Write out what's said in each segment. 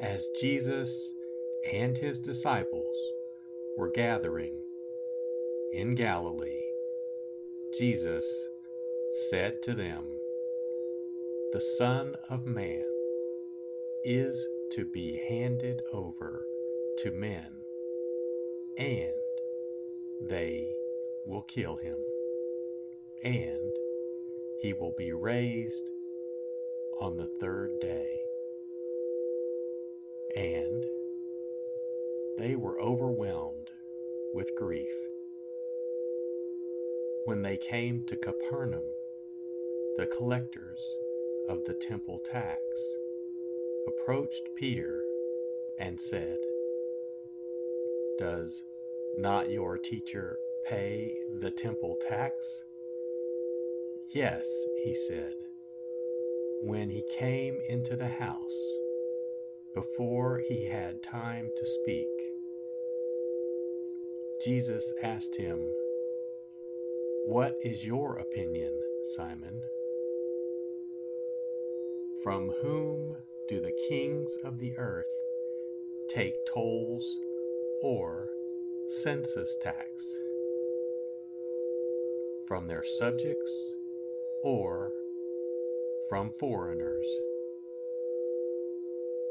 As Jesus and his disciples were gathering in Galilee, Jesus said to them, The Son of Man is to be handed over to men, and they will kill him, and he will be raised on the third day and they were overwhelmed with grief. When they came to Capernaum, the collectors of the temple tax approached Peter and said, Does not your teacher pay the temple tax? Yes, he said. When he came into the house, before he had time to speak, Jesus asked him, What is your opinion, Simon? From whom do the kings of the earth take tolls or census tax? From their subjects or from foreigners?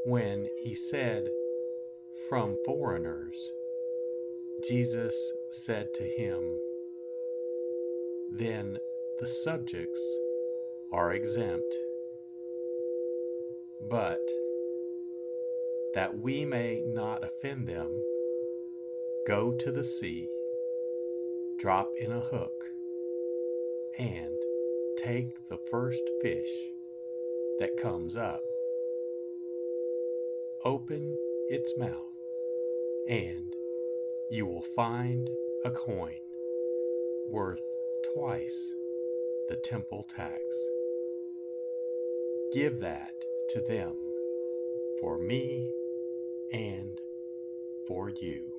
When he said, From foreigners, Jesus said to him, Then the subjects are exempt. But that we may not offend them, go to the sea, drop in a hook, and take the first fish that comes up open its mouth, and you will find a coin worth twice the temple tax. Give that to them for me and for you.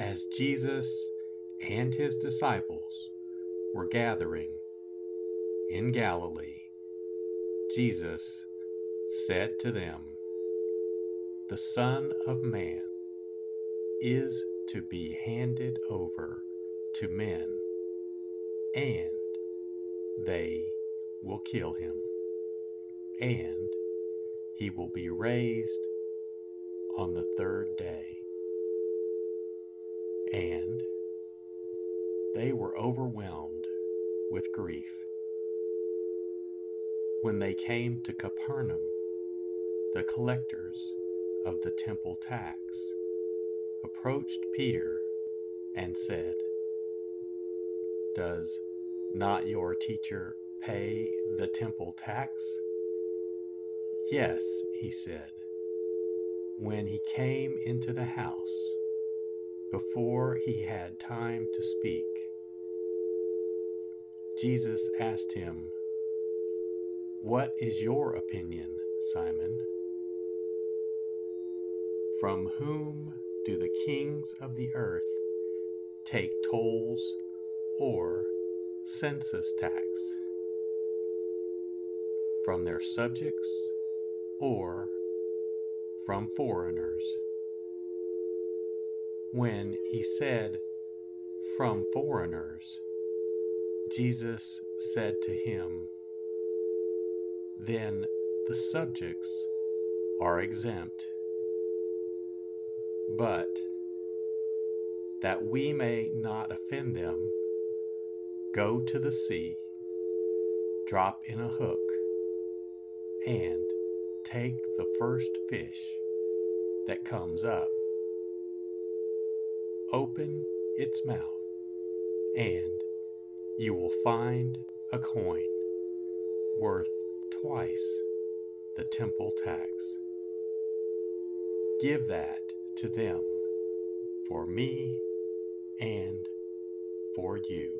As Jesus and his disciples were gathering in Galilee, Jesus said to them, The Son of Man is to be handed over to men, and they will kill him, and he will be raised on the third day and they were overwhelmed with grief. When they came to Capernaum, the collectors of the temple tax approached Peter and said, Does not your teacher pay the temple tax? Yes, he said. When he came into the house, before he had time to speak, Jesus asked him, What is your opinion, Simon? From whom do the kings of the earth take tolls or census tax? From their subjects or from foreigners? When he said, From foreigners, Jesus said to him, Then the subjects are exempt. But that we may not offend them, go to the sea, drop in a hook, and take the first fish that comes up open its mouth, and you will find a coin worth twice the temple tax. Give that to them for me and for you.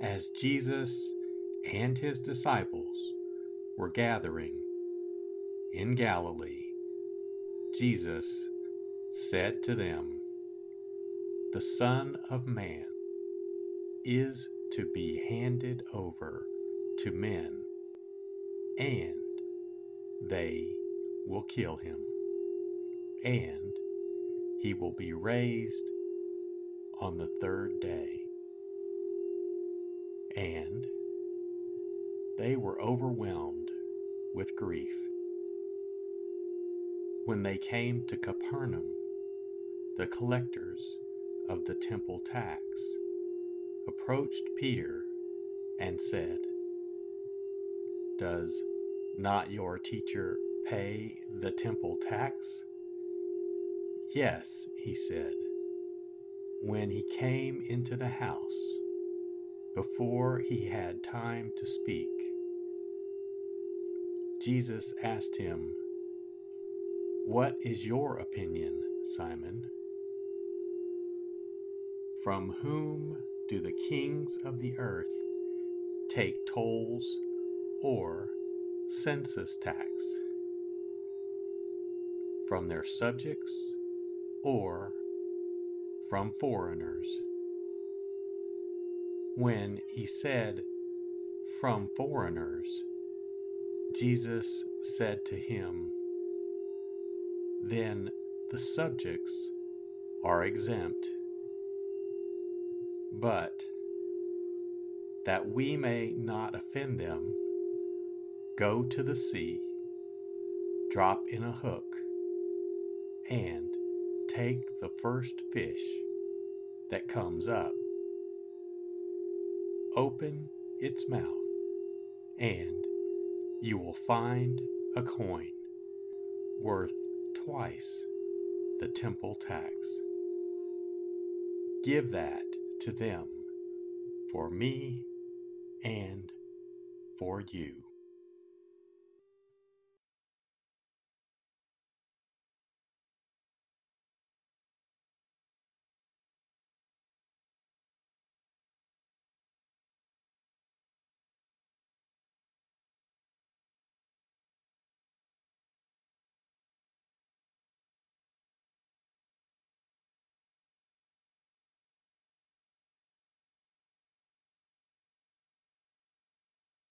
As Jesus and his disciples were gathering in Galilee, Jesus said to them, The Son of Man is to be handed over to men, and they will kill him, and he will be raised on the third day. And they were overwhelmed with grief. When they came to Capernaum, the collectors of the temple tax approached Peter and said, Does not your teacher pay the temple tax? Yes, he said. When he came into the house, before he had time to speak, Jesus asked him, What is your opinion, Simon? From whom do the kings of the earth take tolls or census tax? From their subjects or from foreigners? When he said, From foreigners, Jesus said to him, Then the subjects are exempt. But that we may not offend them, go to the sea, drop in a hook, and take the first fish that comes up open its mouth, and you will find a coin worth twice the temple tax. Give that to them for me and for you.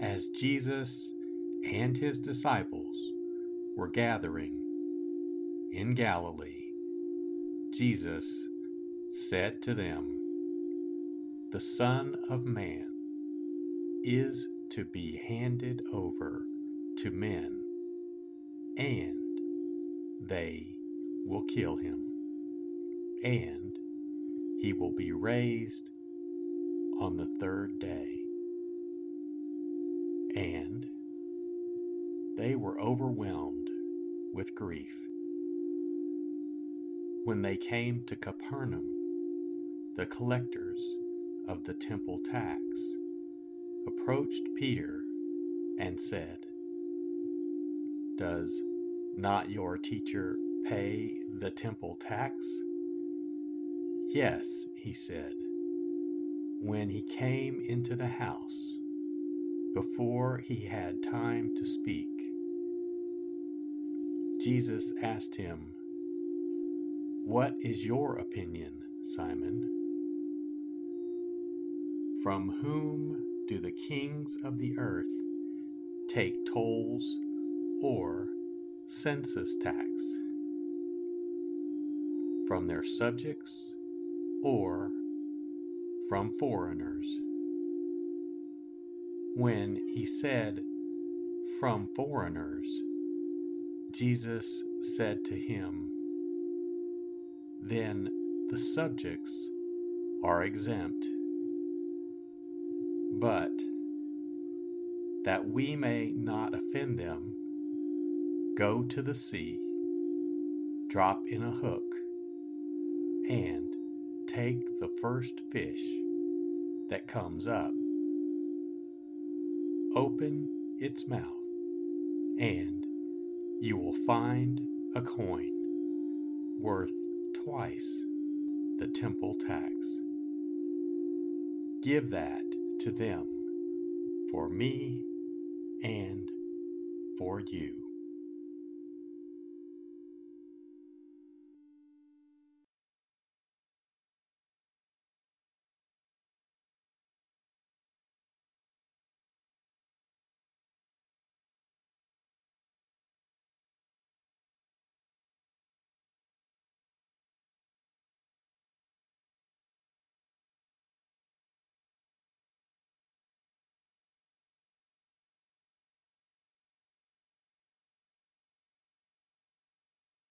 As Jesus and his disciples were gathering in Galilee, Jesus said to them, The Son of Man is to be handed over to men, and they will kill him, and he will be raised on the third day. And they were overwhelmed with grief. When they came to Capernaum, the collectors of the temple tax approached Peter and said, Does not your teacher pay the temple tax? Yes, he said. When he came into the house, before he had time to speak, Jesus asked him, What is your opinion, Simon? From whom do the kings of the earth take tolls or census tax? From their subjects or from foreigners? When he said, From foreigners, Jesus said to him, Then the subjects are exempt. But that we may not offend them, go to the sea, drop in a hook, and take the first fish that comes up. Open its mouth, and you will find a coin worth twice the temple tax. Give that to them for me and for you.